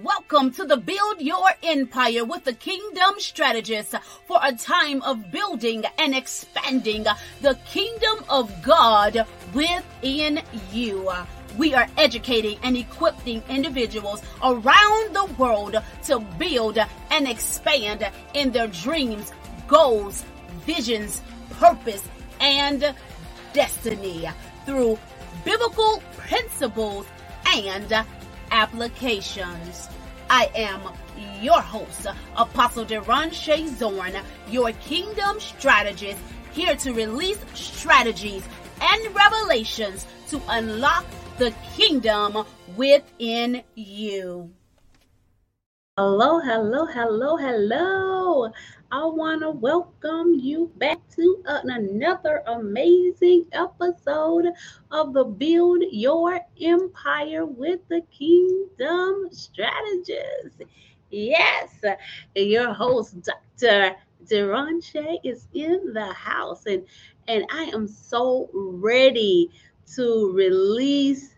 Welcome to the Build Your Empire with the Kingdom Strategist for a time of building and expanding the kingdom of God within you. We are educating and equipping individuals around the world to build and expand in their dreams, goals, visions, purpose, and destiny through biblical principles and applications. I am your host, Apostle Deron Shea Zorn, your kingdom strategist, here to release strategies and revelations to unlock the kingdom within you. Hello, hello, hello, hello. I want to welcome you back to another amazing episode of the Build Your Empire with the Kingdom Strategist. Yes, your host, Dr. Deron Shea, is in the house, and, and I am so ready to release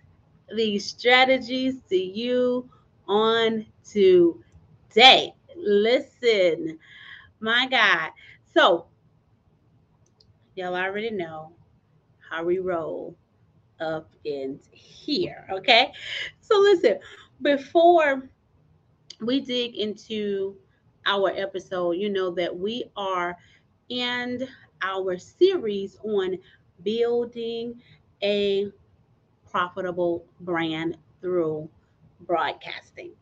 these strategies to you on today. Listen my God. So, y'all already know how we roll up in here. Okay. So, listen, before we dig into our episode, you know that we are in our series on building a profitable brand through broadcasting.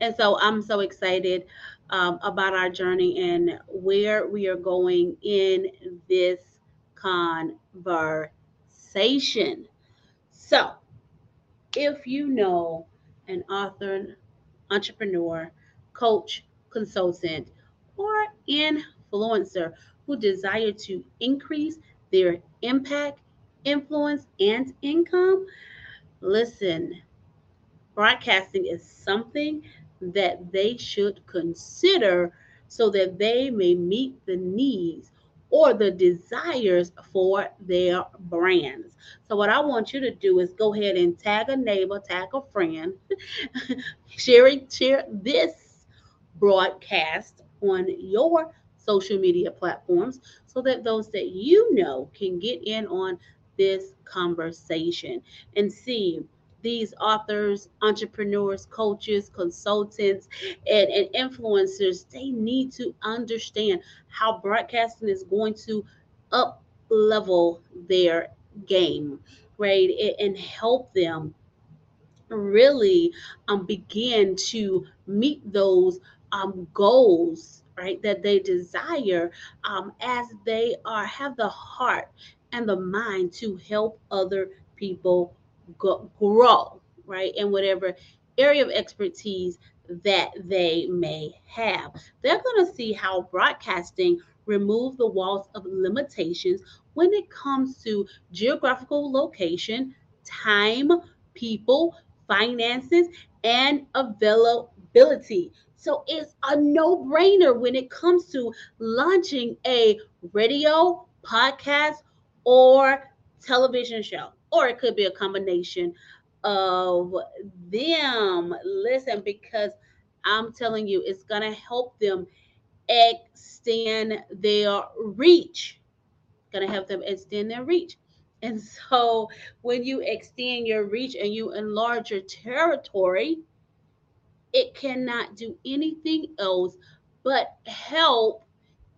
And so I'm so excited um, about our journey and where we are going in this conversation. So, if you know an author, entrepreneur, coach, consultant, or influencer who desire to increase their impact, influence, and income, listen, broadcasting is something that they should consider so that they may meet the needs or the desires for their brands. So, what I want you to do is go ahead and tag a neighbor, tag a friend, share, share this broadcast on your social media platforms so that those that you know can get in on this conversation and see these authors, entrepreneurs, coaches, consultants, and, and influencers, they need to understand how broadcasting is going to up level their game, right? And help them really um, begin to meet those um, goals right that they desire um, as they are have the heart and the mind to help other people grow, right, in whatever area of expertise that they may have. They're going to see how broadcasting remove the walls of limitations when it comes to geographical location, time, people, finances, and availability. So it's a no brainer when it comes to launching a radio, podcast, or television show or it could be a combination of them. Listen, because I'm telling you, it's going to help them extend their reach. Going to help them extend their reach. And so when you extend your reach and you enlarge your territory, it cannot do anything else but help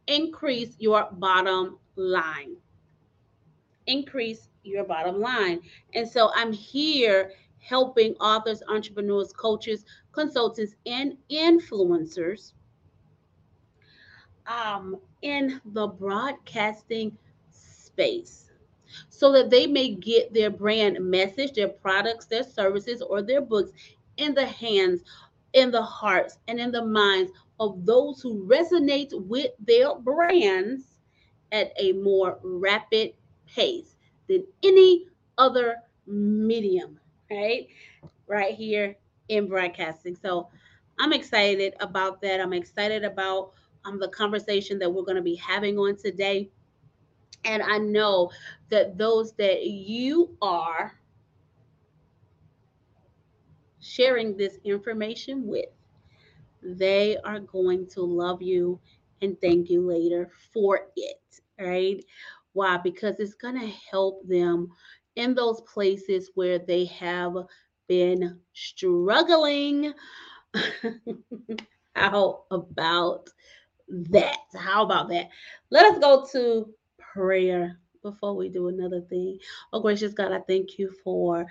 increase your bottom line. Increase your bottom line. And so I'm here helping authors, entrepreneurs, coaches, consultants, and influencers um, in the broadcasting space so that they may get their brand message, their products, their services, or their books in the hands, in the hearts, and in the minds of those who resonate with their brands at a more rapid pace than any other medium, right? Right here in broadcasting. So I'm excited about that. I'm excited about um, the conversation that we're going to be having on today. And I know that those that you are sharing this information with, they are going to love you and thank you later for it, right? Why? Because it's going to help them in those places where they have been struggling. How about that? How about that? Let us go to prayer before we do another thing. Oh, gracious God, I thank you for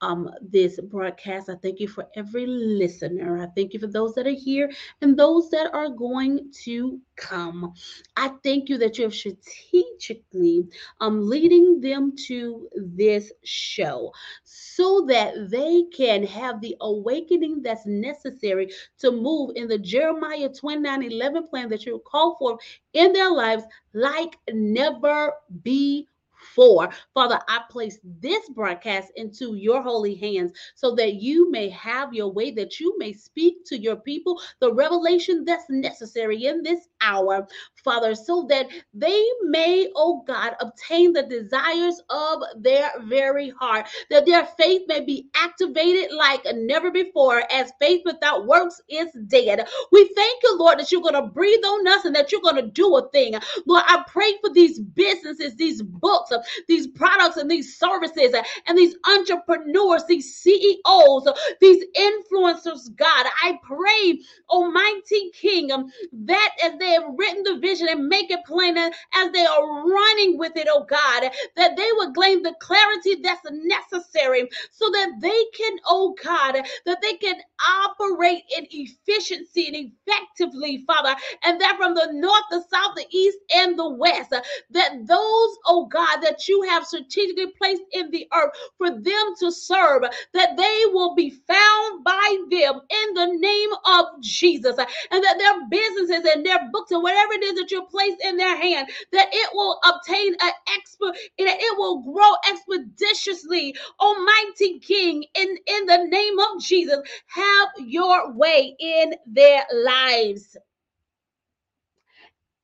um, this broadcast. I thank you for every listener. I thank you for those that are here and those that are going to come. I thank you that you have strategically um, leading them to this show so that they can have the awakening that's necessary to move in the Jeremiah 29 11 plan that you call for in their lives like never before for. Father, I place this broadcast into your holy hands so that you may have your way, that you may speak to your people the revelation that's necessary in this hour, Father, so that they may, oh God, obtain the desires of their very heart, that their faith may be activated like never before, as faith without works is dead. We thank you, Lord, that you're going to breathe on us and that you're going to do a thing. Lord, I pray for these businesses, these books, these products and these services and these entrepreneurs, these CEOs, these influencers, God. I pray, Almighty King, um, that as they have written the vision and make it plain, as they are running with it, oh God, that they would gain the clarity that's necessary so that they can, oh God, that they can operate in efficiency and effectively, Father, and that from the north, the south, the east, and the west, that those, oh God, that you have strategically placed in the earth for them to serve, that they will be found by them in the name of Jesus, and that their businesses and their books and whatever it is that you place in their hand, that it will obtain an expert, it will grow expeditiously. Almighty King, in, in the name of Jesus, have your way in their lives.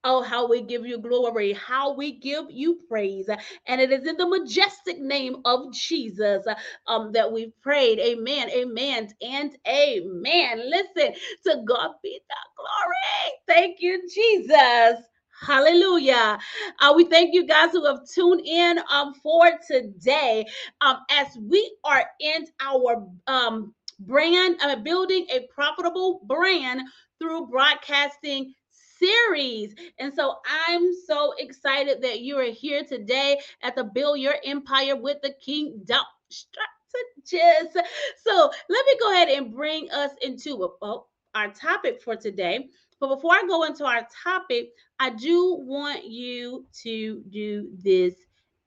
Oh, how we give you glory, how we give you praise. And it is in the majestic name of Jesus um, that we've prayed. Amen, amen, and amen. Listen, to God be the glory. Thank you, Jesus. Hallelujah. Uh, we thank you guys who have tuned in um, for today um, as we are in our um, brand, uh, building a profitable brand through broadcasting series. And so I'm so excited that you are here today at the Build Your Empire with the Kingdom Strategist. So let me go ahead and bring us into well, our topic for today. But before I go into our topic, I do want you to do this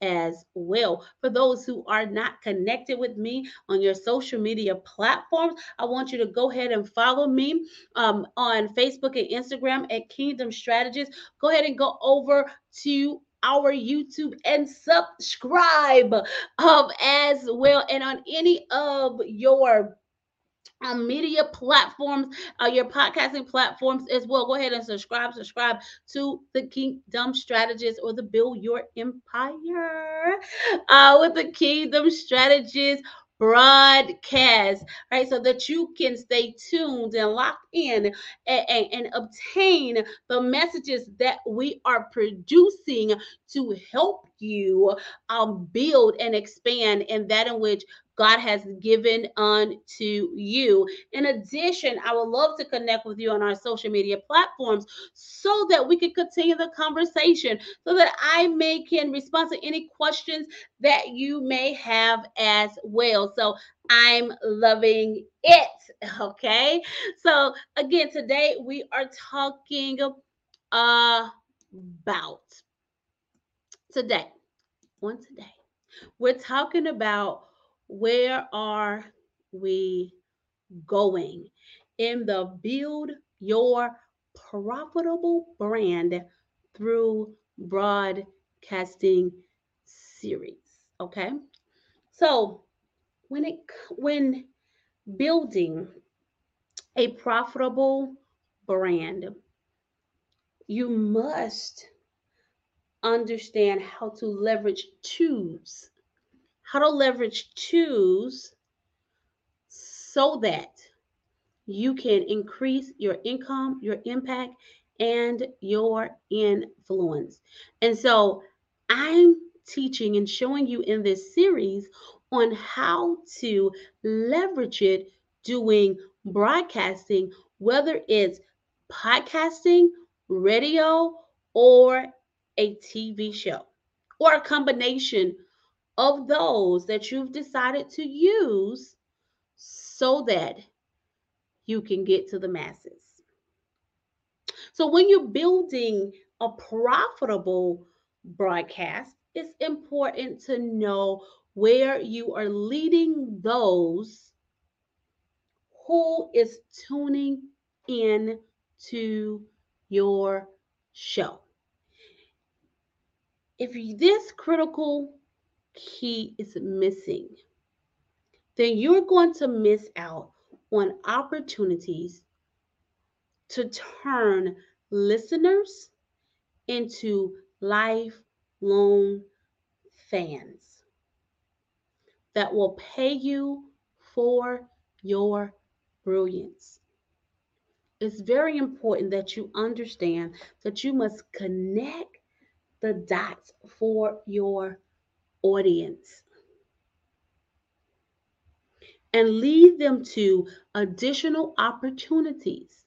as well. For those who are not connected with me on your social media platforms, I want you to go ahead and follow me um, on Facebook and Instagram at Kingdom Strategist. Go ahead and go over to our YouTube and subscribe um, as well. And on any of your um, media platforms, uh, your podcasting platforms as well. Go ahead and subscribe. Subscribe to the Kingdom Strategist or the Build Your Empire uh, with the Kingdom Strategist broadcast, right? So that you can stay tuned and locked in and, and, and, obtain the messages that we are producing to help you um, build and expand in that in which God has given unto you. In addition, I would love to connect with you on our social media platforms so that we can continue the conversation, so that I may can respond to any questions that you may have as well. So I'm loving it. Okay. So again, today we are talking about today. On today, we're talking about where are we going? In the build your profitable brand through broadcasting series okay? So when it when building a profitable brand you must understand how to leverage tools how to leverage tools so that you can increase your income, your impact, and your influence. And so I'm teaching and showing you in this series on how to leverage it doing broadcasting, whether it's podcasting, radio, or a TV show, or a combination of those that you've decided to use so that you can get to the masses. So when you're building a profitable broadcast, it's important to know where you are leading those who is tuning in to your show. If this critical key is missing, then you're going to miss out on opportunities to turn listeners into lifelong fans that will pay you for your brilliance. It's very important that you understand that you must connect the dots for your audience and lead them to additional opportunities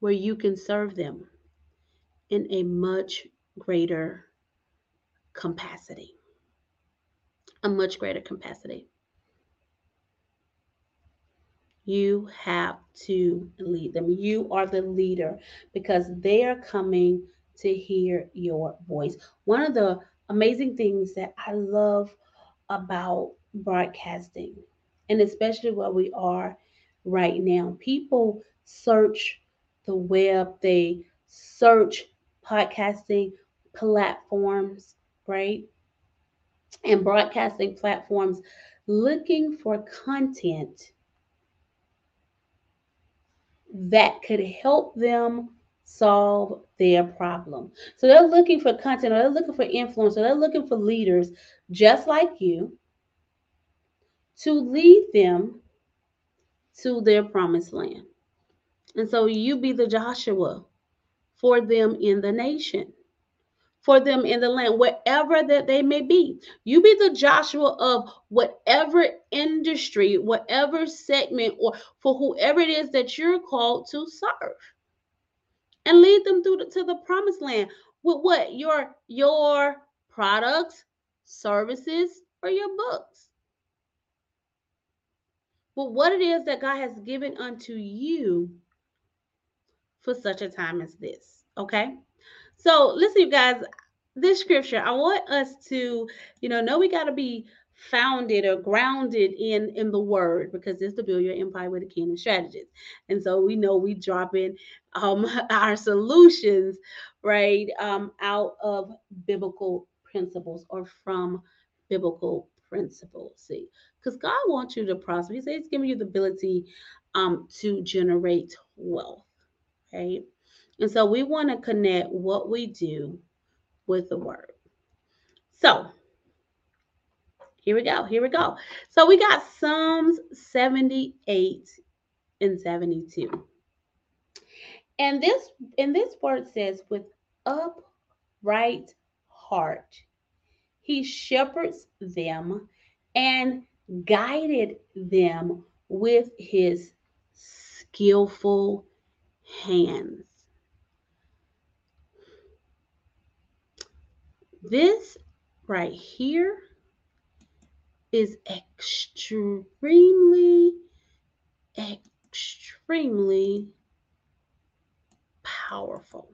where you can serve them in a much greater capacity. A much greater capacity. You have to lead them. You are the leader because they are coming to hear your voice. One of the amazing things that I love about broadcasting, and especially where we are right now, people search the web, they search podcasting platforms, right? And broadcasting platforms looking for content that could help them solve their problem. So they're looking for content, or they're looking for influence, or they're looking for leaders just like you to lead them to their promised land. And so you be the Joshua for them in the nation, for them in the land, wherever that they may be. You be the Joshua of whatever industry, whatever segment, or for whoever it is that you're called to serve. And lead them through to the promised land with what? Your your products, services, or your books. But what it is that God has given unto you for such a time as this. Okay. So listen, you guys, this scripture, I want us to, you know, know we got to be founded or grounded in in the word because it's to build your empire with a kingdom strategist and so we know we drop in um our solutions right um out of biblical principles or from biblical principles see because god wants you to prosper he says he's giving you the ability um to generate wealth Okay. And so we want to connect what we do with the word. So here we go. Here we go. So we got Psalms 78 and 72. And this and this word says with upright heart he shepherds them and guided them with his skillful hands. This right here is extremely, extremely powerful.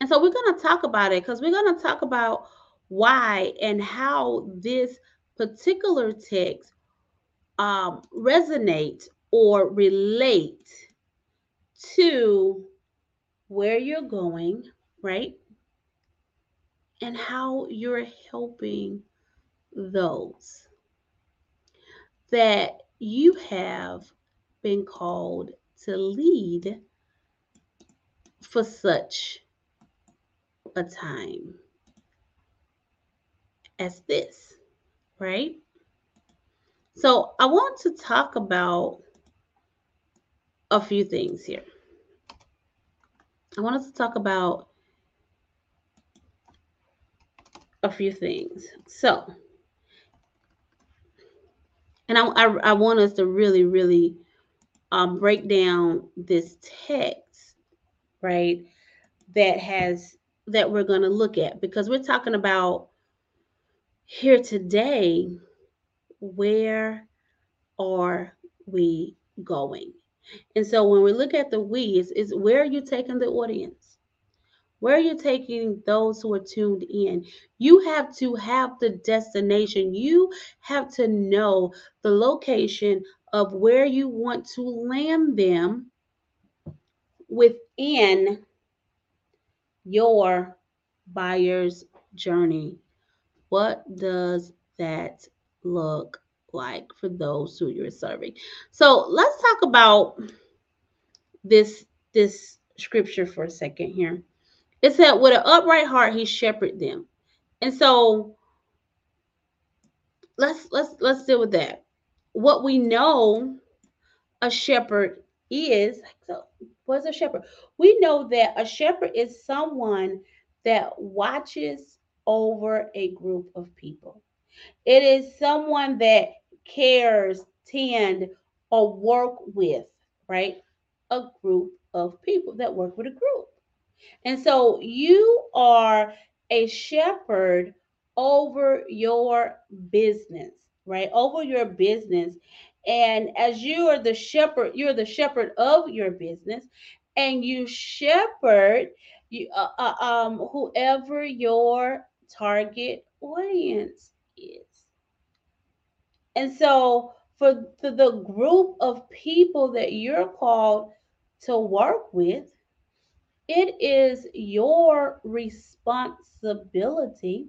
And so we're going to talk about it because we're going to talk about why and how this particular text um, resonate or relate to where you're going, right? And how you're helping those that you have been called to lead for such a time as this, right? So I want to talk about a few things here. I want to talk about a few things. So, and I, I, I want us to really, really um, break down this text, right? That has that we're going to look at because we're talking about here today. Where are we going? And so when we look at the we, is where are you taking the audience? Where are you taking those who are tuned in? You have to have the destination. You have to know the location of where you want to land them within your buyer's journey. What does that look like for those who you're serving? So let's talk about this this scripture for a second here. It said, with an upright heart, he shepherded them. And so let's let's let's deal with that. What we know a shepherd is so what's a shepherd? We know that a shepherd is someone that watches over a group of people. It is someone that cares, tend, or work with, right? A group of people that work with a group. And so you are a shepherd over your business, right? Over your business. And as you are the shepherd, you're the shepherd of your business, and you shepherd you uh, uh, um whoever your target audience is. And so for the, the group of people that you're called to work with, it is your responsibility,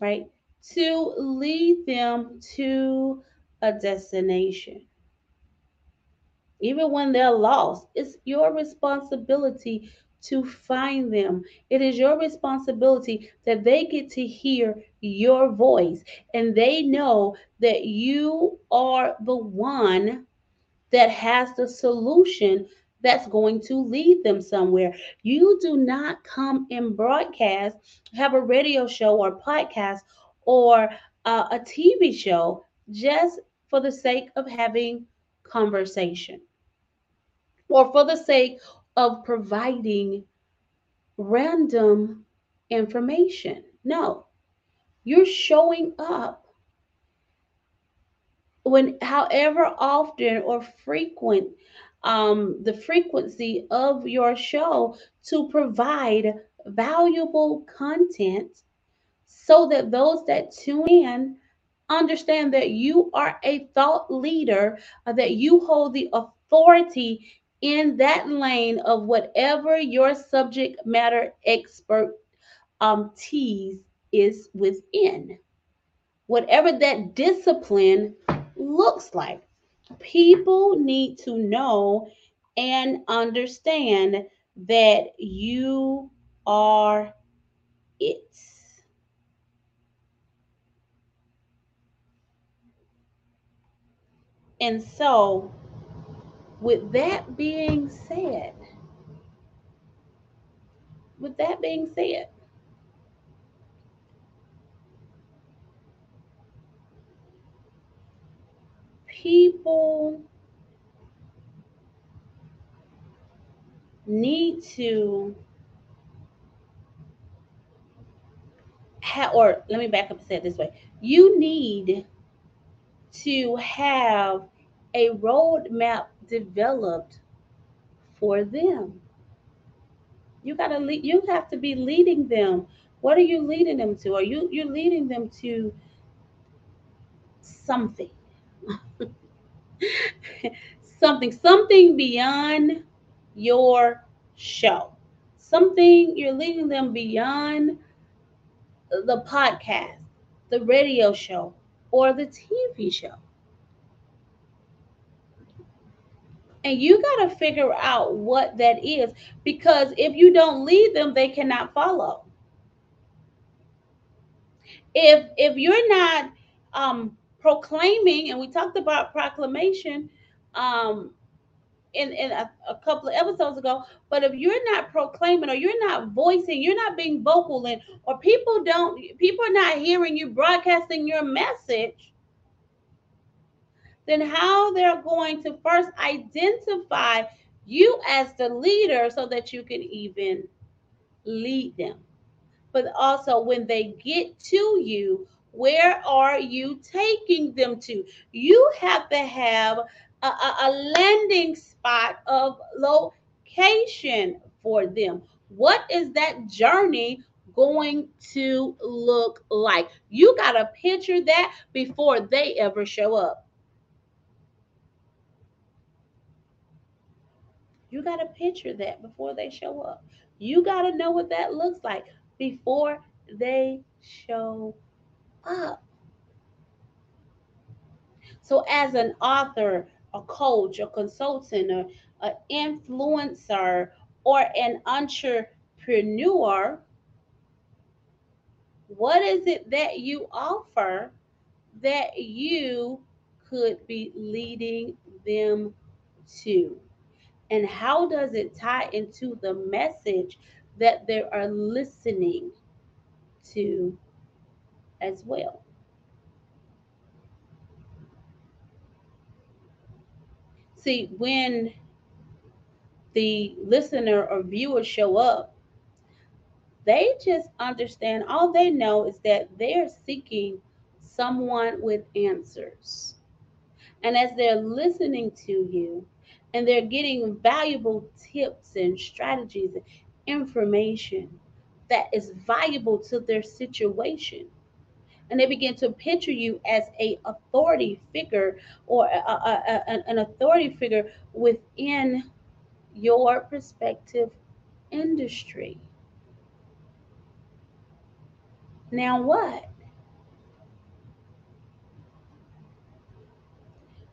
right, to lead them to a destination. Even when they're lost, it's your responsibility to find them. It is your responsibility that they get to hear your voice and they know that you are the one that has the solution that's going to lead them somewhere. You do not come and broadcast, have a radio show or podcast or uh, a TV show just for the sake of having conversation or for the sake of providing random information. No, you're showing up when, however often or frequent, um, the frequency of your show to provide valuable content so that those that tune in understand that you are a thought leader, uh, that you hold the authority in that lane of whatever your subject matter expert um, tease is within. Whatever that discipline looks like. People need to know and understand that you are it. And so, with that being said, with that being said, people need to have, or let me back up and say it this way you need to have a roadmap developed for them. You gotta lead, you have to be leading them. What are you leading them to? Are you you're leading them to something? something, something beyond your show. Something you're leading them beyond the podcast, the radio show, or the TV show. And you got to figure out what that is because if you don't lead them, they cannot follow. If if you're not um proclaiming, and we talked about proclamation um, in, in a, a, couple of episodes ago. But if you're not proclaiming or you're not voicing, you're not being vocal, and or people don't, people are not hearing you broadcasting your message, then how they're going to first identify you as the leader so that you can even lead them. But also, when they get to you, where are you taking them to? You have to have a, a, a landing spot of location for them. What is that journey going to look like? You got to picture that before they ever show up. You got to picture that before they show up. You got to know what that looks like before they show up. So, as an author, a coach, a consultant, an influencer, or an entrepreneur, what is it that you offer that you could be leading them to? And how does it tie into the message that they are listening to as well? See, when the listener or viewer show up, they just understand all they know is that they're seeking someone with answers. And as they're listening to you, and they're getting valuable tips and strategies and information that is valuable to their situation and they begin to picture you as a authority figure or a, a, a, an authority figure within your perspective industry. Now what?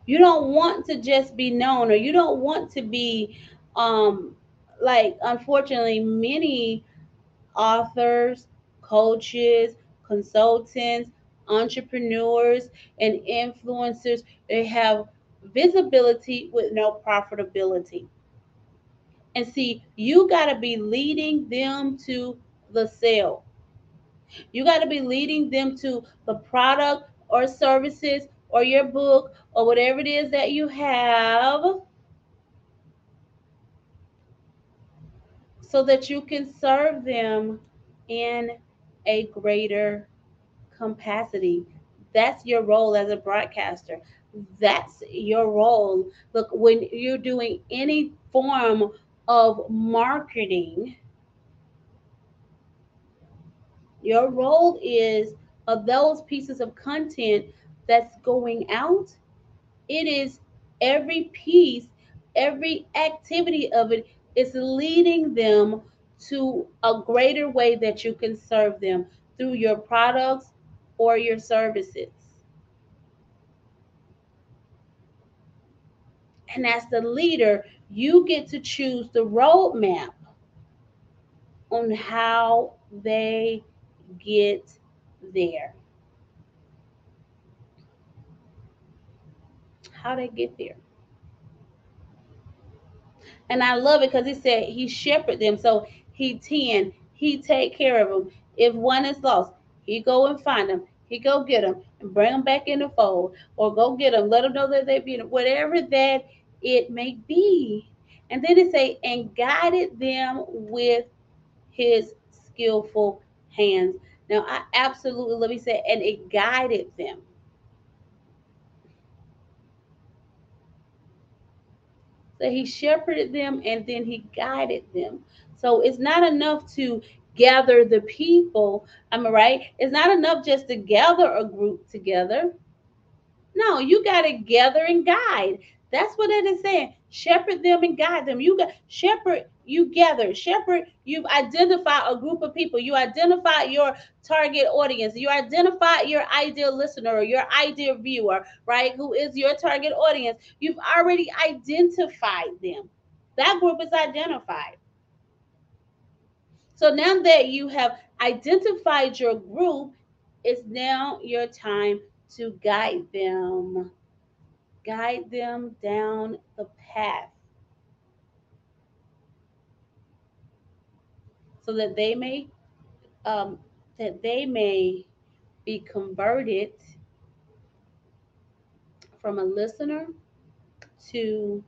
You don't want to just be known, or you don't want to be, um, like, unfortunately, many authors, coaches, consultants, entrepreneurs, and influencers, they have visibility with no profitability. And see, you got to be leading them to the sale. You got to be leading them to the product or services or your book or whatever it is that you have so that you can serve them in a greater capacity. That's your role as a broadcaster. That's your role. Look, when you're doing any form of marketing, your role is of those pieces of content that's going out, it is every piece, every activity of it is leading them to a greater way that you can serve them through your products or your services. And as the leader, you get to choose the roadmap on how they get there. how they get there. And I love it because he said he shepherded them. So he tend, he take care of them. If one is lost, he go and find them. He go get them and bring them back in the fold, or go get them, let them know that they've been whatever that it may be. And then it say, and guided them with his skillful hands. Now I absolutely let me say, and it guided them. So he shepherded them and then he guided them. So it's not enough to gather the people. I'm right? It's not enough just to gather a group together. No, you got to gather and guide. That's what it is saying. Shepherd them and guide them. You got shepherd, you gather. Shepherd, you've identified a group of people. You identify your target audience. You identify your ideal listener or your ideal viewer, right? Who is your target audience. You've already identified them. That group is identified. So now that you have identified your group, it's now your time to guide them, guide them down the path so that they may um, that they may be converted from a listener to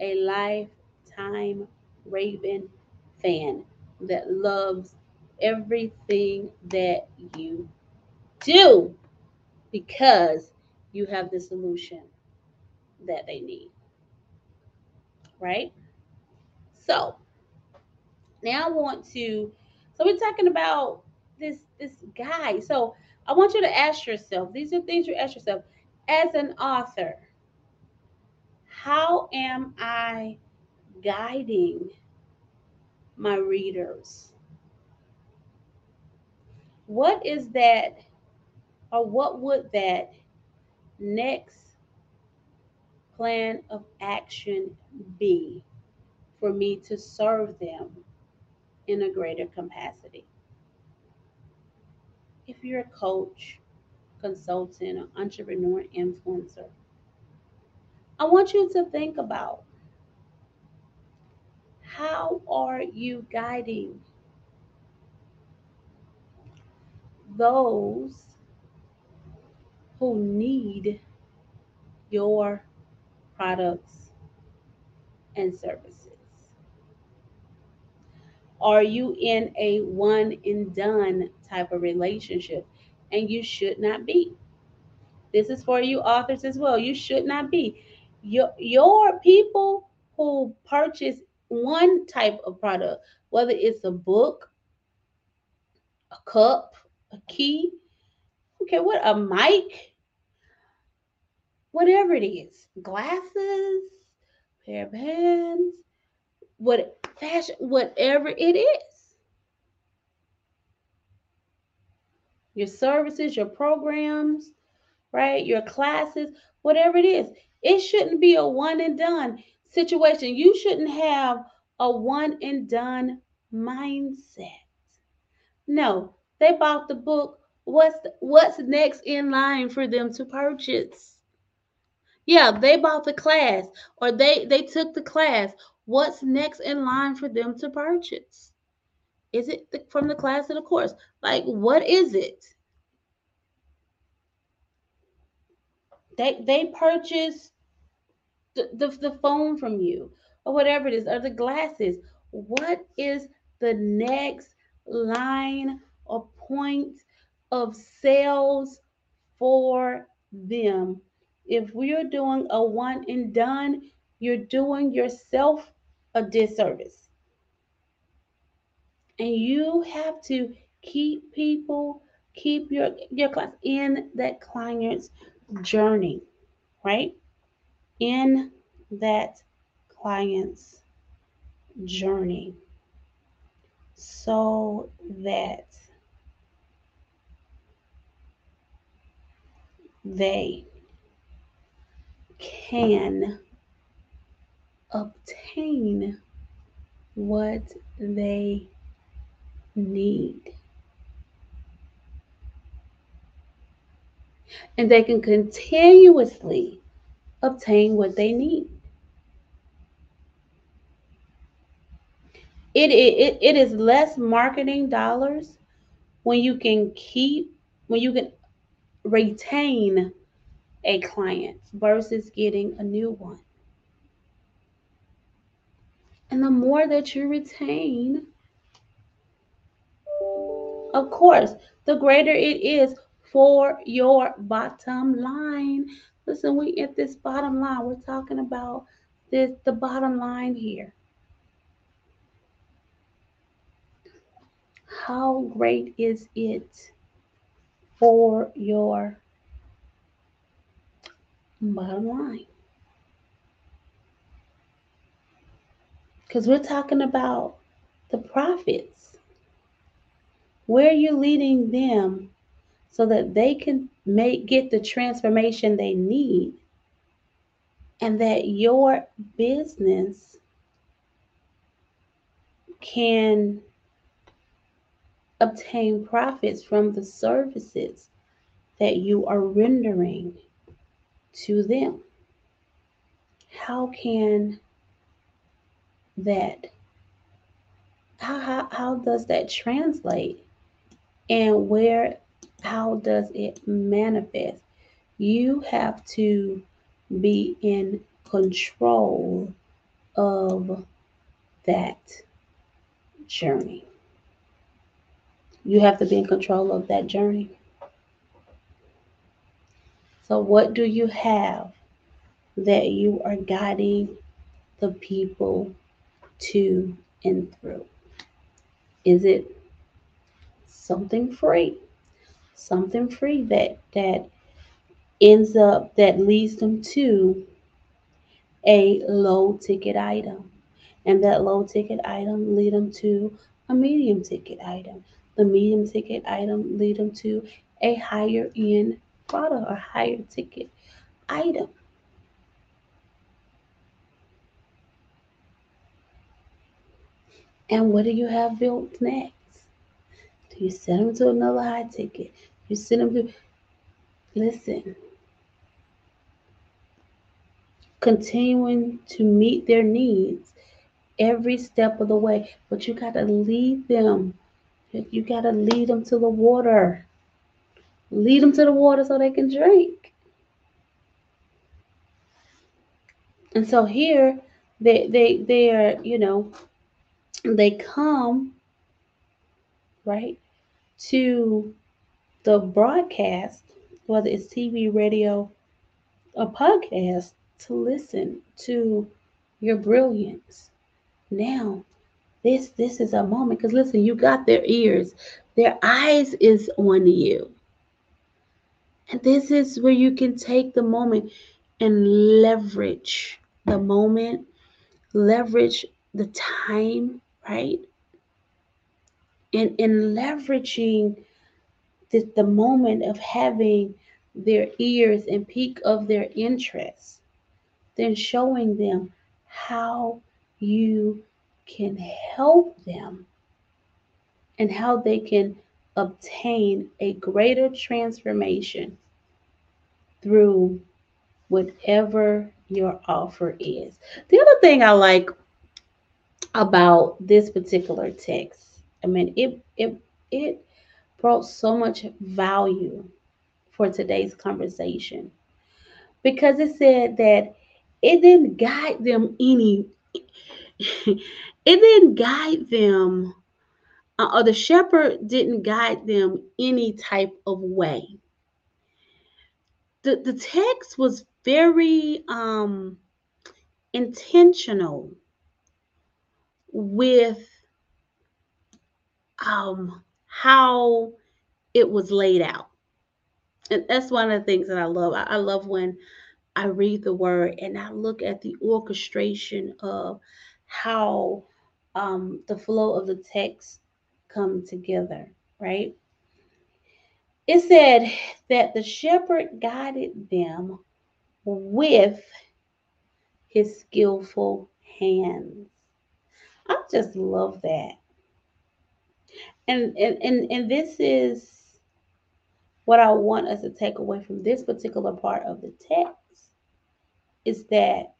a lifetime Raven fan that loves everything that you do because you have the solution that they need. Right? So now I want to so we're talking about this this guy. So I want you to ask yourself, these are things you ask yourself as an author, how am I guiding my readers? What is that, or what would that next plan of action be for me to serve them in a greater capacity? If you're a coach, consultant, or entrepreneur, influencer, I want you to think about how are you guiding those who need your products and services? Are you in a one and done type of relationship? And you should not be. This is for you authors as well. You should not be. Your, your people who purchase one type of product, whether it's a book, a cup, a key, okay, what a mic, whatever it is, glasses, pair of pants, what fashion, whatever it is. Your services, your programs, right? Your classes, whatever it is. It shouldn't be a one and done situation. You shouldn't have a one and done mindset. No, they bought the book. What's what's next in line for them to purchase? Yeah, they bought the class or they they took the class. What's next in line for them to purchase? Is it the, from the class to the course? Like what is it? They they purchase the, the, phone from you or whatever it is, or the glasses. What is the next line or point of sales for them? If we're doing a one and done, you're doing yourself a disservice. And you have to keep people, keep your, your class in that client's journey, right? In that client's journey so that they can obtain what they need. And they can continuously obtain what they need. It, it, it is less marketing dollars when you can keep, when you can retain a client versus getting a new one. And the more that you retain, of course, the greater it is for your bottom line. Listen, we at this bottom line, we're talking about this the bottom line here. How great is it for your bottom line? Because we're talking about the profits. Where are you leading them so that they can make get the transformation they need and that your business can obtain profits from the services that you are rendering to them. How can that how, how, how does that translate and where how does it manifest? You have to be in control of that journey. You have to be in control of that journey. So what do you have that you are guiding the people to and through? Is it something free? Something free that that ends up that leads them to a low ticket item. And that low ticket item lead them to a medium ticket item. The medium ticket item lead them to a higher end product or higher ticket item. And what do you have built next? Do you send them to another high ticket? You send them to, listen, continuing to meet their needs every step of the way, but you got to lead them. You got to lead them to the water. Lead them to the water so they can drink. And so here they they they are, you know, they come right to the broadcast, whether it's TV, radio, a podcast, to listen to your brilliance. Now, this this is a moment because listen, you got their ears, their eyes is on you. And this is where you can take the moment and leverage the moment, leverage the time, right? And in leveraging the, the moment of having their ears and peak of their interest, then showing them how you can help them and how they can obtain a greater transformation through whatever your offer is. The other thing I like about this particular text, I mean, it it it brought so much value for today's conversation. Because it said that it didn't guide them any it didn't guide them uh, or the shepherd didn't guide them any type of way. The, the text was very um intentional with um how it was laid out and that's one of the things that i love i, I love when i read the word and i look at the orchestration of how um, the flow of the text come together right it said that the shepherd guided them with his skillful hands. I just love that. And, and and this is what I want us to take away from this particular part of the text is that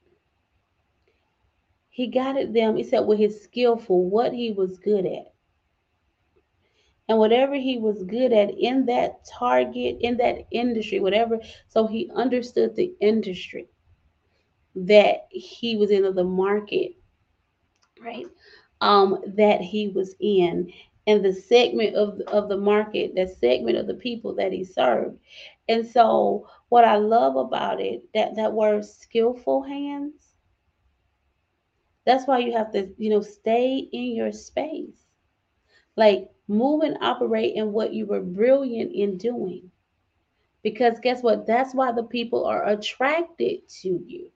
he guided them, he said, with his skillful, what he was good at and whatever he was good at in that target, in that industry, whatever. So he understood the industry that he was in, the market, right? Um, that he was in, and the segment of, of the market, that segment of the people that he served. And so what I love about it, that that word skillful hands, that's why you have to, you know, stay in your space. Like move and operate in what you were brilliant in doing. Because guess what? That's why the people are attracted to you.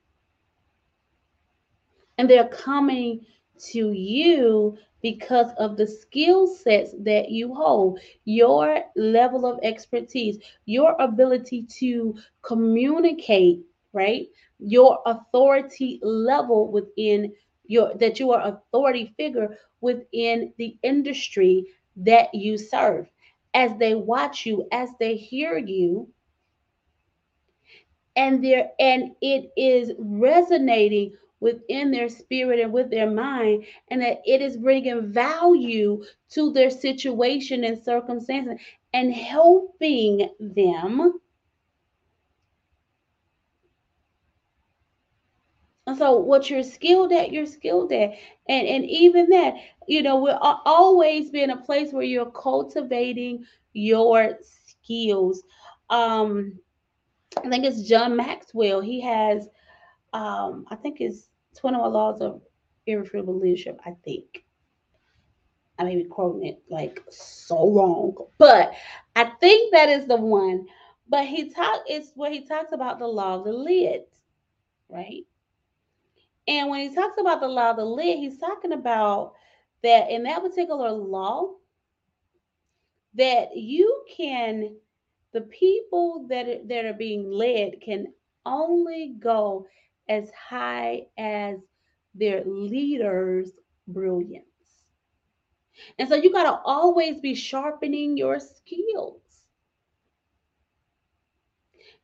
And they're coming to you because of the skill sets that you hold, your level of expertise, your ability to communicate, right? Your authority level within your that you are authority figure within the industry that you serve. As they watch you, as they hear you, and there and it is resonating within their spirit and with their mind and that it is bringing value to their situation and circumstances and helping them And so what you're skilled at, you're skilled at. And and even that, you know, we're always be in a place where you're cultivating your skills. Um, I think it's John Maxwell. He has um, I think it's 21 laws of irrefutable leadership, I think. I may be quoting it like so wrong, but I think that is the one. But he talk it's where he talks about the law of the lid, right? And when he talks about the law of the lid, he's talking about that in that particular law, that you can, the people that that are being led can only go as high as their leader's brilliance. And so you got to always be sharpening your skills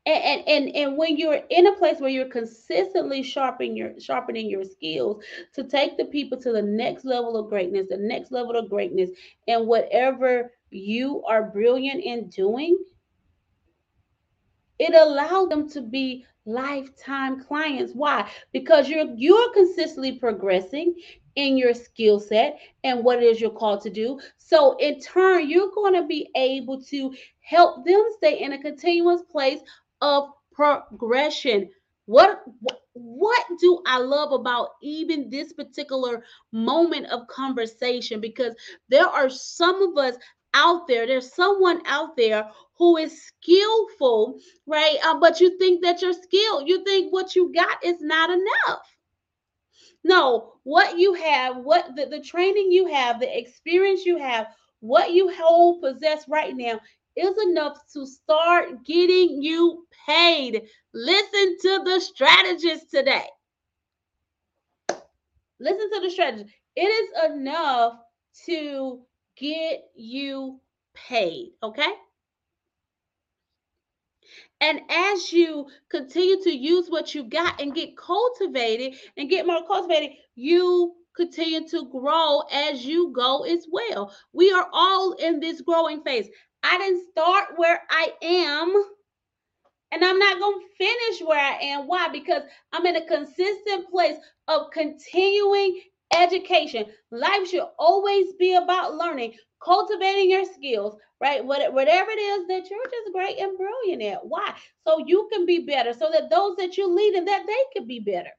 and, and and when you're in a place where you're consistently sharpening your sharpening your skills to take the people to the next level of greatness the next level of greatness and whatever you are brilliant in doing it allows them to be lifetime clients why because you're you're consistently progressing in your skill set and what it is you're called to do so in turn you're going to be able to help them stay in a continuous place of progression. What, what do I love about even this particular moment of conversation? Because there are some of us out there, there's someone out there who is skillful, right? Uh, but you think that you're skilled, you think what you got is not enough. No, what you have, what the, the training you have, the experience you have, what you hold possess right now is enough to start getting you paid. Listen to the strategist today. Listen to the strategist. It is enough to get you paid, okay? And as you continue to use what you got and get cultivated and get more cultivated, you continue to grow as you go as well. We are all in this growing phase. I didn't start where I am. And I'm not going to finish where I am. Why? Because I'm in a consistent place of continuing education. Life should always be about learning, cultivating your skills, right? Whatever it is that you're just great and brilliant at. Why? So you can be better, so that those that you lead and that they could be better.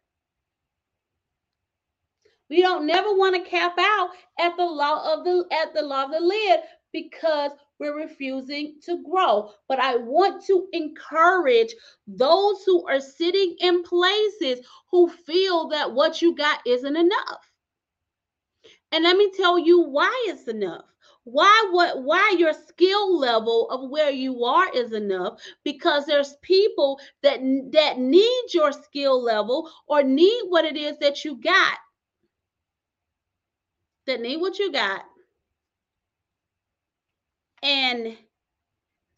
We don't never want to cap out at the law of the at the law of the lid because we're refusing to grow. But I want to encourage those who are sitting in places who feel that what you got isn't enough. And let me tell you why it's enough. Why what why your skill level of where you are is enough because there's people that that need your skill level or need what it is that you got. That need what you got and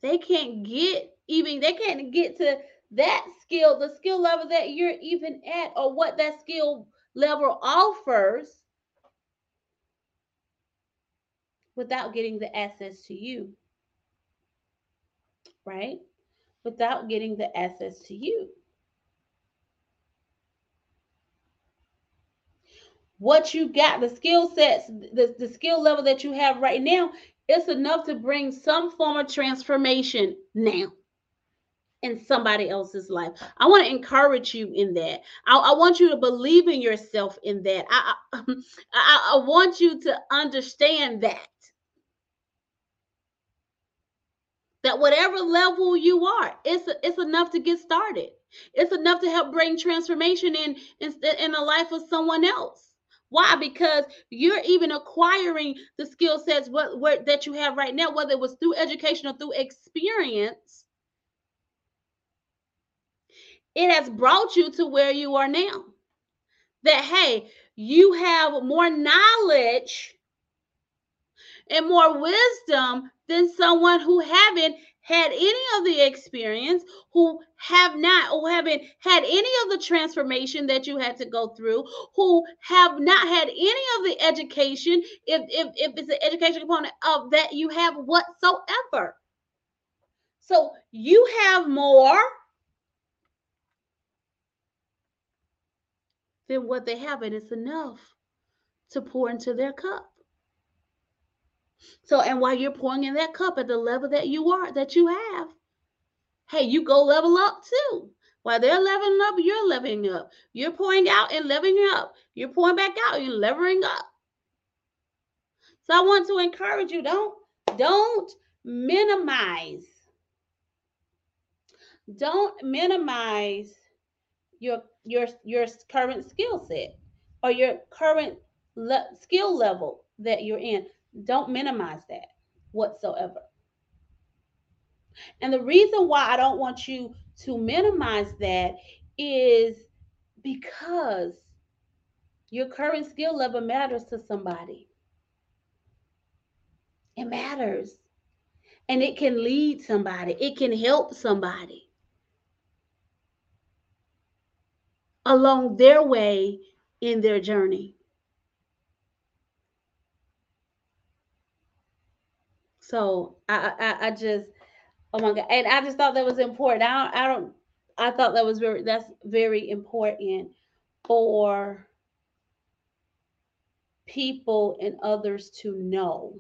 they can't get even they can't get to that skill the skill level that you're even at or what that skill level offers without getting the access to you right without getting the access to you what you got the skill sets the, the skill level that you have right now it's enough to bring some form of transformation now in somebody else's life. I want to encourage you in that. I, I, want you to believe in yourself in that. I, I, I want you to understand that. That whatever level you are, it's, it's enough to get started. It's enough to help bring transformation in, in, in the life of someone else. Why? Because you're even acquiring the skill sets what, what, that you have right now, whether it was through education or through experience. It has brought you to where you are now. That, hey, you have more knowledge and more wisdom than someone who haven't had any of the experience, who have not or haven't had any of the transformation that you had to go through, who have not had any of the education, if if, if it's an education component of that you have whatsoever. So you have more than what they have, and it's enough to pour into their cup. So, and while you're pouring in that cup at the level that you are, that you have, hey, you go level up too. While they're leveling up, you're leveling up. You're pouring out and leveling up. You're pouring back out, you're leveling up. So I want to encourage you, don't, don't minimize. Don't minimize your your your current skill set or your current le- skill level that you're in. Don't minimize that whatsoever. And the reason why I don't want you to minimize that is because your current skill level matters to somebody. It matters. And it can lead somebody, it can help somebody along their way in their journey. So I, I, I just, oh my God. And I just thought that was important. I don't, I don't, I thought that was very, that's very important for people and others to know.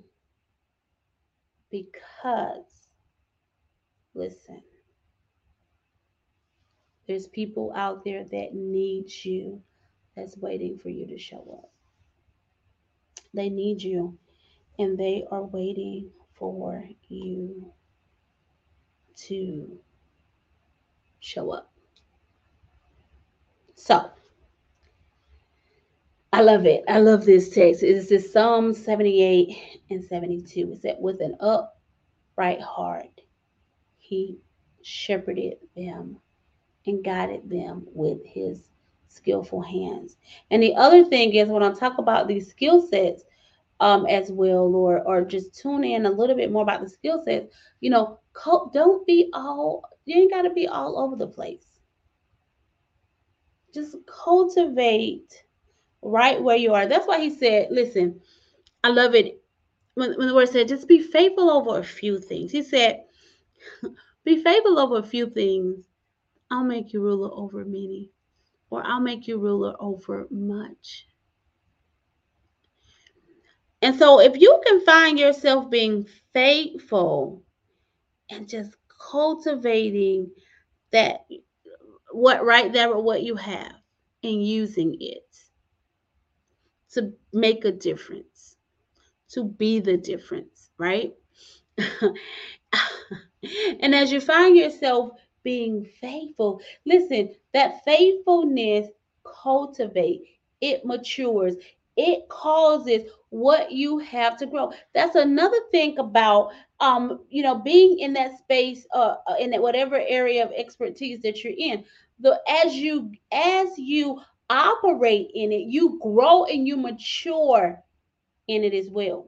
Because, listen, there's people out there that need you that's waiting for you to show up. They need you and they are waiting for you to show up. So, I love it. I love this text. It's this Psalm 78 and 72. It said, With an upright heart, he shepherded them and guided them with his skillful hands. And the other thing is, when I talk about these skill sets, um, as well, or or just tune in a little bit more about the skill sets. You know, co- don't be all you ain't got to be all over the place. Just cultivate right where you are. That's why he said, "Listen, I love it." When, when the word said, "Just be faithful over a few things," he said, "Be faithful over a few things. I'll make you ruler over many, or I'll make you ruler over much." And so if you can find yourself being faithful and just cultivating that what right there what you have and using it to make a difference, to be the difference, right? and as you find yourself being faithful, listen, that faithfulness cultivate, it matures, it causes what you have to grow. That's another thing about um, you know, being in that space uh, uh in that whatever area of expertise that you're in. The as you as you operate in it, you grow and you mature in it as well.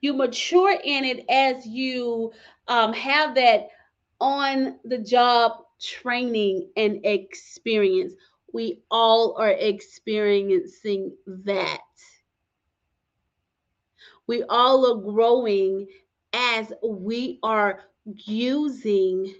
You mature in it as you um, have that on the job training and experience we all are experiencing that. We all are growing as we are using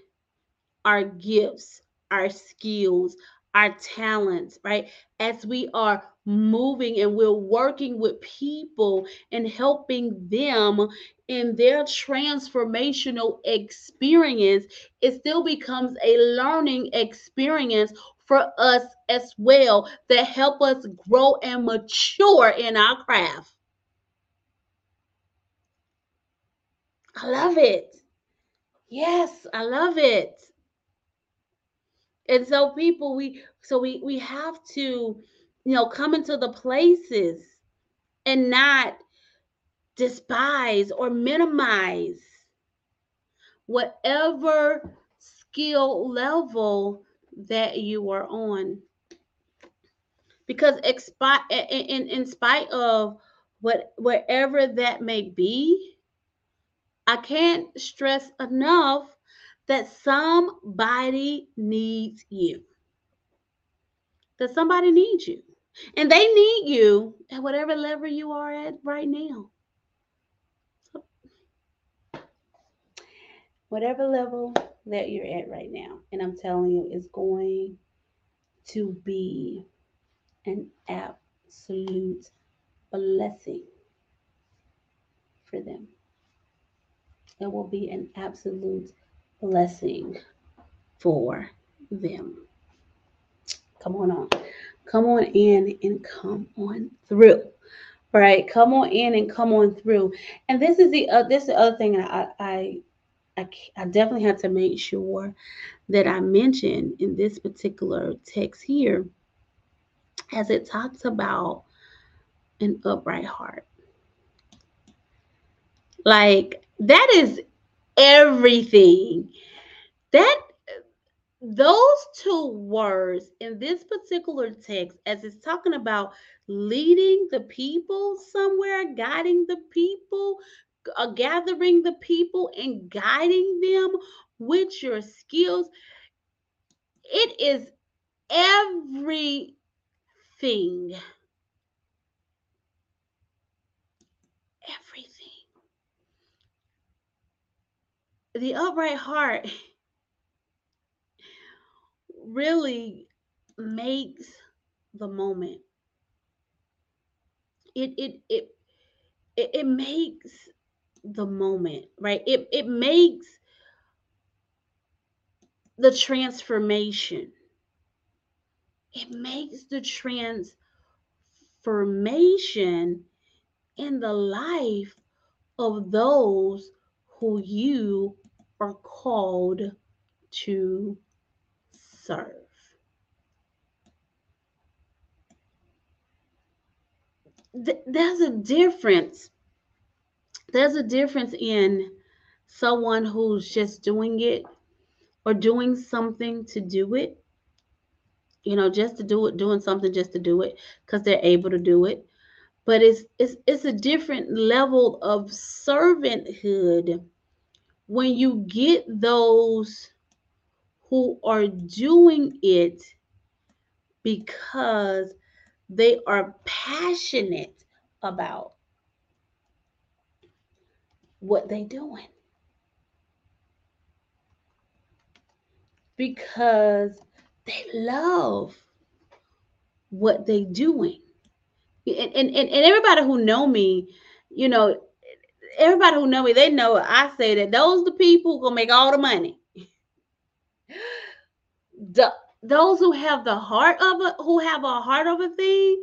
our gifts, our skills, our talents, right? As we are moving and we're working with people and helping them in their transformational experience, it still becomes a learning experience for us as well that help us grow and mature in our craft. I love it. Yes, I love it. And so people we so we we have to you know come into the places and not despise or minimize whatever skill level that you are on. Because in, in spite of what wherever that may be, I can't stress enough that somebody needs you. That somebody needs you. And they need you at whatever level you are at right now. whatever level that you're at right now. And I'm telling you, it's going to be an absolute blessing for them. It will be an absolute blessing for them. Come on on. Come on in and come on through. Right? Come on in and come on through. And this is the uh, this is the other thing I, I I, I definitely had to make sure that I mention in this particular text here, as it talks about an upright heart. Like that is everything. That those two words in this particular text, as it's talking about leading the people somewhere, guiding the people, uh, gathering the people and guiding them with your skills. It is everything. Everything. The upright heart really makes the moment. It it it it, it makes the moment, right? It it makes the transformation. It makes the transformation in the life of those who you are called to serve. there's a difference there's a difference in someone who's just doing it or doing something to do it you know just to do it doing something just to do it because they're able to do it. But it's it's it's a different level of servanthood when you get those who are doing it because they are passionate about what they doing. Because they love what they doing. And, and, and everybody who know me, you know, everybody who know me, they know I say that those the people gonna make all the money. the, those who have the heart of a who have a heart of a thing,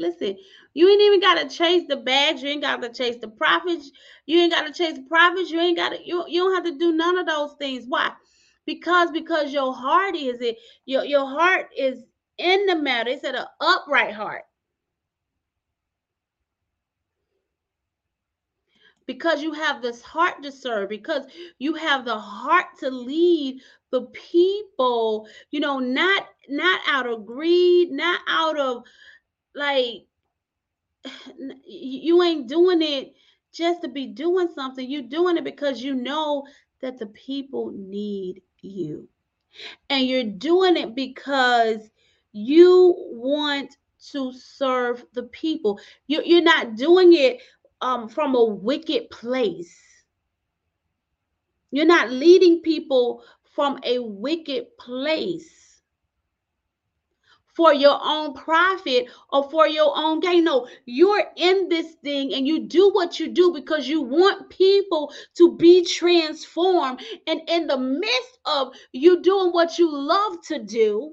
listen, you ain't even got to chase the bags. You ain't got to chase the profits. You ain't got to chase the profits. You ain't got to. You, you don't have to do none of those things. Why? Because because your heart is it. Your your heart is in the matter. It's at an upright heart. because you have this heart to serve, because you have the heart to lead the people, you know, not not out of greed, not out of like you ain't doing it just to be doing something. You're doing it because you know that the people need you. And you're doing it because you want to serve the people. You, you're not doing it um, from a wicked place. You're not leading people from a wicked place for your own profit or for your own gain. No, you're in this thing and you do what you do because you want people to be transformed. And in the midst of you doing what you love to do,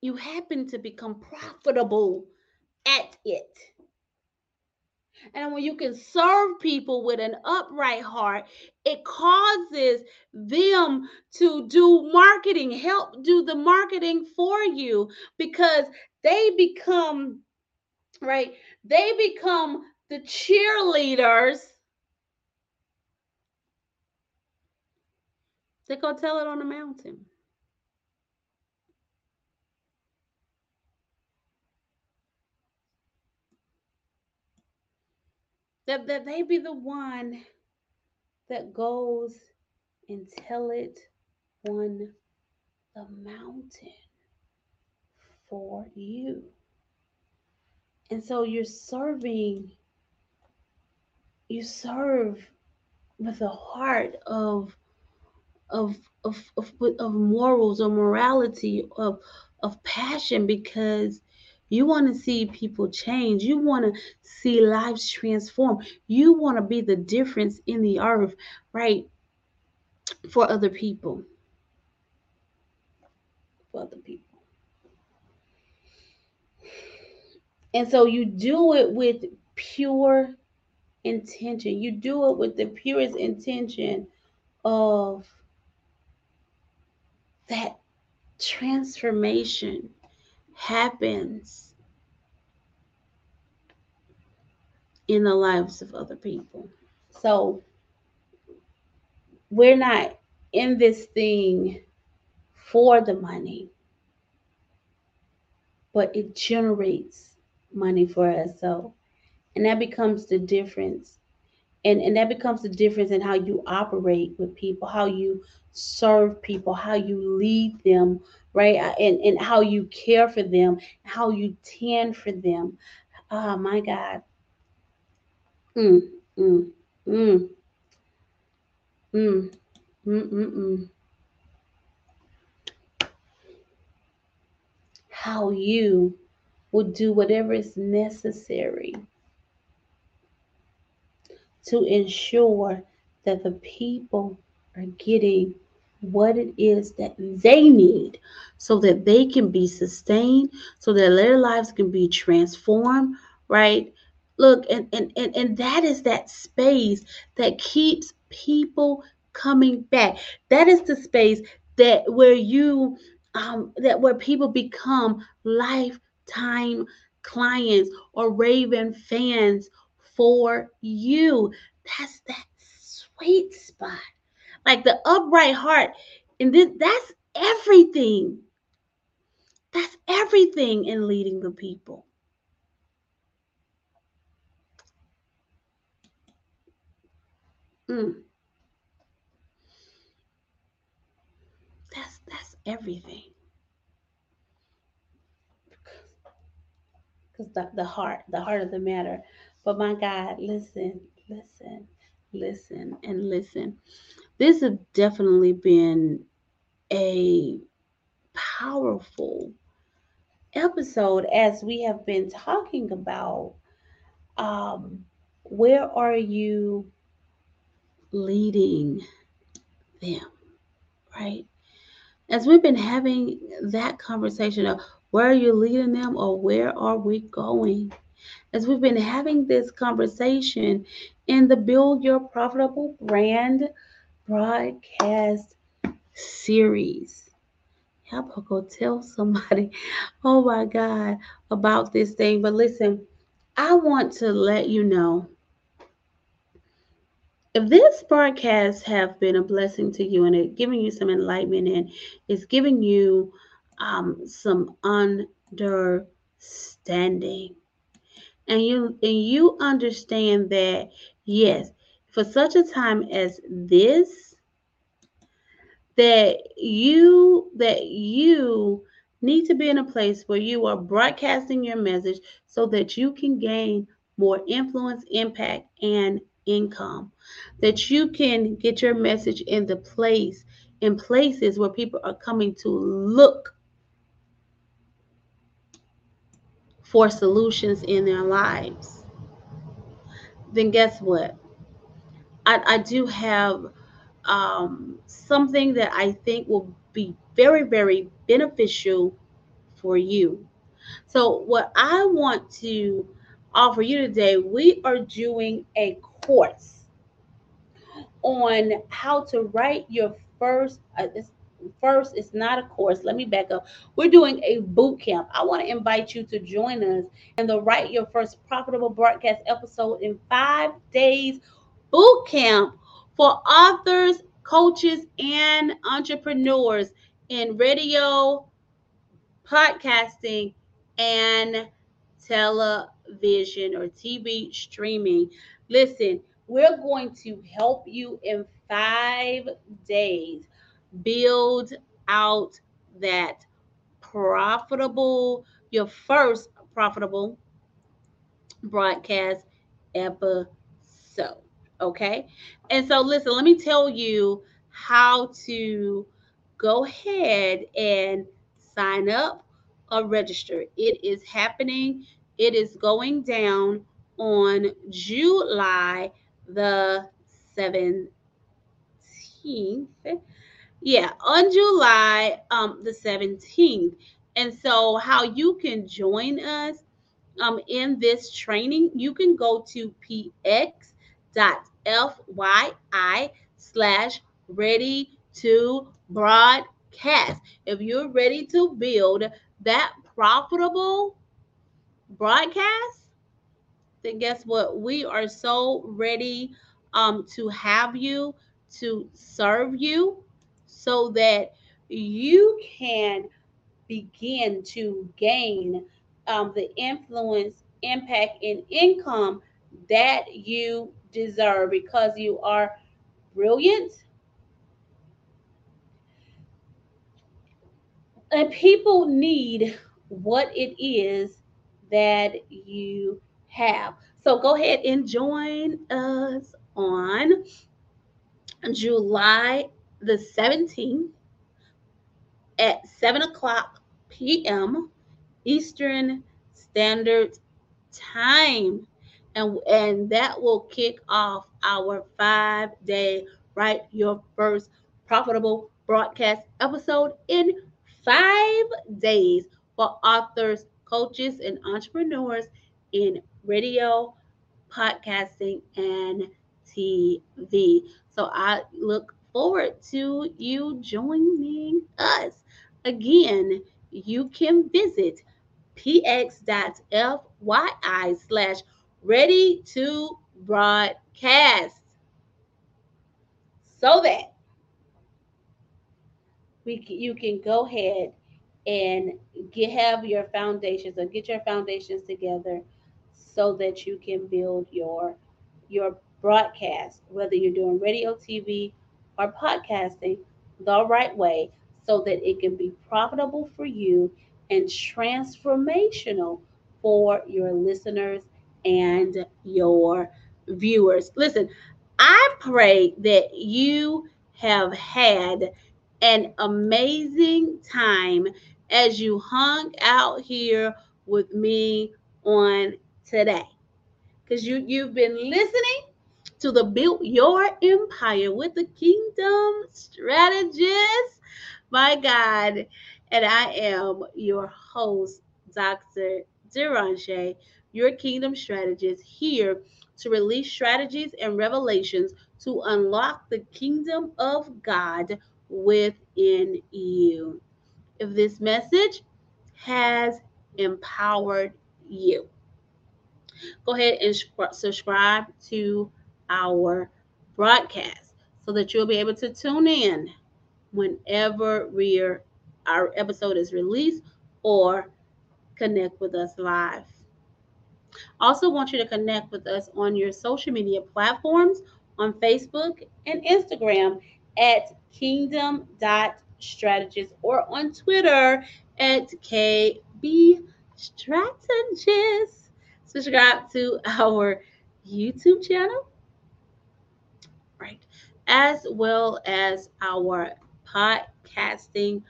you happen to become profitable at it. And when you can serve people with an upright heart, it causes them to do marketing, help do the marketing for you because they become, right? They become the cheerleaders. They go tell it on the mountain. That, that they be the one that goes and tell it on the mountain for you. And so you're serving, you serve with a heart of of of of, of morals or morality of of passion because you want to see people change. You want to see lives transform. You want to be the difference in the earth, right? For other people. For other people. And so you do it with pure intention. You do it with the purest intention of that transformation happens in the lives of other people. So we're not in this thing for the money, but it generates money for us. So, and that becomes the difference. And, and that becomes the difference in how you operate with people, how you serve people, how you lead them, right? Uh, and, and how you care for them, how you tend for them. Oh my God. Mm, mm, mm. Mm, mm, mm, mm. How you would do whatever is necessary to ensure that the people are getting what it is that they need so that they can be sustained, so that their lives can be transformed, right? Look, and and and, and that is that space that keeps people coming back. That is the space that where you um that where people become lifetime clients or raving fans for you. That's that sweet spot like the upright heart. And this, that's everything. That's everything in leading the people. Mm. That's that's everything. Because the, the heart, the heart of the matter. But my God, listen, listen, listen, and listen this has definitely been a powerful episode as we have been talking about um, where are you leading them, right? As we've been having that conversation of where are you leading them or where are we going? As we've been having this conversation in the Build Your Profitable Brand broadcast series. Her go tell somebody, oh my God, about this thing. But listen, I want to let you know if this broadcast have been a blessing to you and it giving you some enlightenment and it's giving you um, some understanding and you and you understand that yes for such a time as this that you that you need to be in a place where you are broadcasting your message so that you can gain more influence, impact, and income. That you can get your message in the place in places where people are coming to look for solutions in their lives. Then guess what? I, I do have um, something that I think will be very, very beneficial for you. So, what I want to offer you today, we are doing a course on how to write your first. Uh, first, it's not a course. Let me back up. We're doing a boot camp. I want to invite you to join us in the Write Your First Profitable Broadcast episode in five days boot camp for authors, coaches, and entrepreneurs in radio, podcasting, and television or TV streaming. Listen, we're going to help you in five days build out that profitable, your first profitable broadcast episode. Okay. And so, listen, let me tell you how to go ahead and sign up or register. It is happening, it is going down on July the 17th. Yeah, on July um, the 17th. And so, how you can join us um, in this training, you can go to px.fyi slash ready to broadcast. If you're ready to build that profitable broadcast, then guess what? We are so ready um, to have you, to serve you, so that you can begin to gain um, the influence, impact, and income that you deserve because you are brilliant. And people need what it is that you have. So go ahead and join us on July the 17th at 7 o'clock p.m. Eastern Standard Time. And, and that will kick off our five day, write your first profitable broadcast episode in five days for authors, coaches, and entrepreneurs in radio, podcasting, and TV. So I look forward to you joining us. Again, you can visit px.fyi slash ready to broadcast. So that we you can go ahead and get have your foundations or get your foundations together so that you can build your your broadcast whether you're doing radio tv or podcasting the right way so that it can be profitable for you and transformational for your listeners and your viewers. Listen, I pray that you have had an amazing time as you hung out here with me on today. Because you, you've been listening to the Build Your Empire with the Kingdom Strategist. My God. And I am your host, Dr. Deranche, your kingdom strategist, here to release strategies and revelations to unlock the kingdom of God within you. If this message has empowered you, go ahead and subscribe to our broadcast so that you'll be able to tune in whenever our episode is released or connect with us live. Also, want you to connect with us on your social media platforms on Facebook and Instagram at kingdom.strategist or on Twitter at KB Strategist. Subscribe to our YouTube channel, right, as well as our podcasting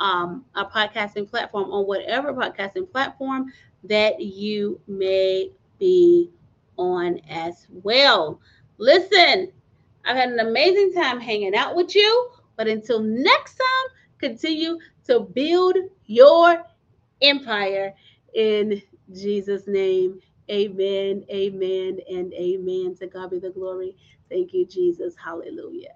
um, a podcasting platform on whatever podcasting platform that you may be on as well. Listen, I've had an amazing time hanging out with you, but until next time, continue to build your empire in Jesus' name. Amen, amen, and amen. To God be the glory. Thank you, Jesus. Hallelujah.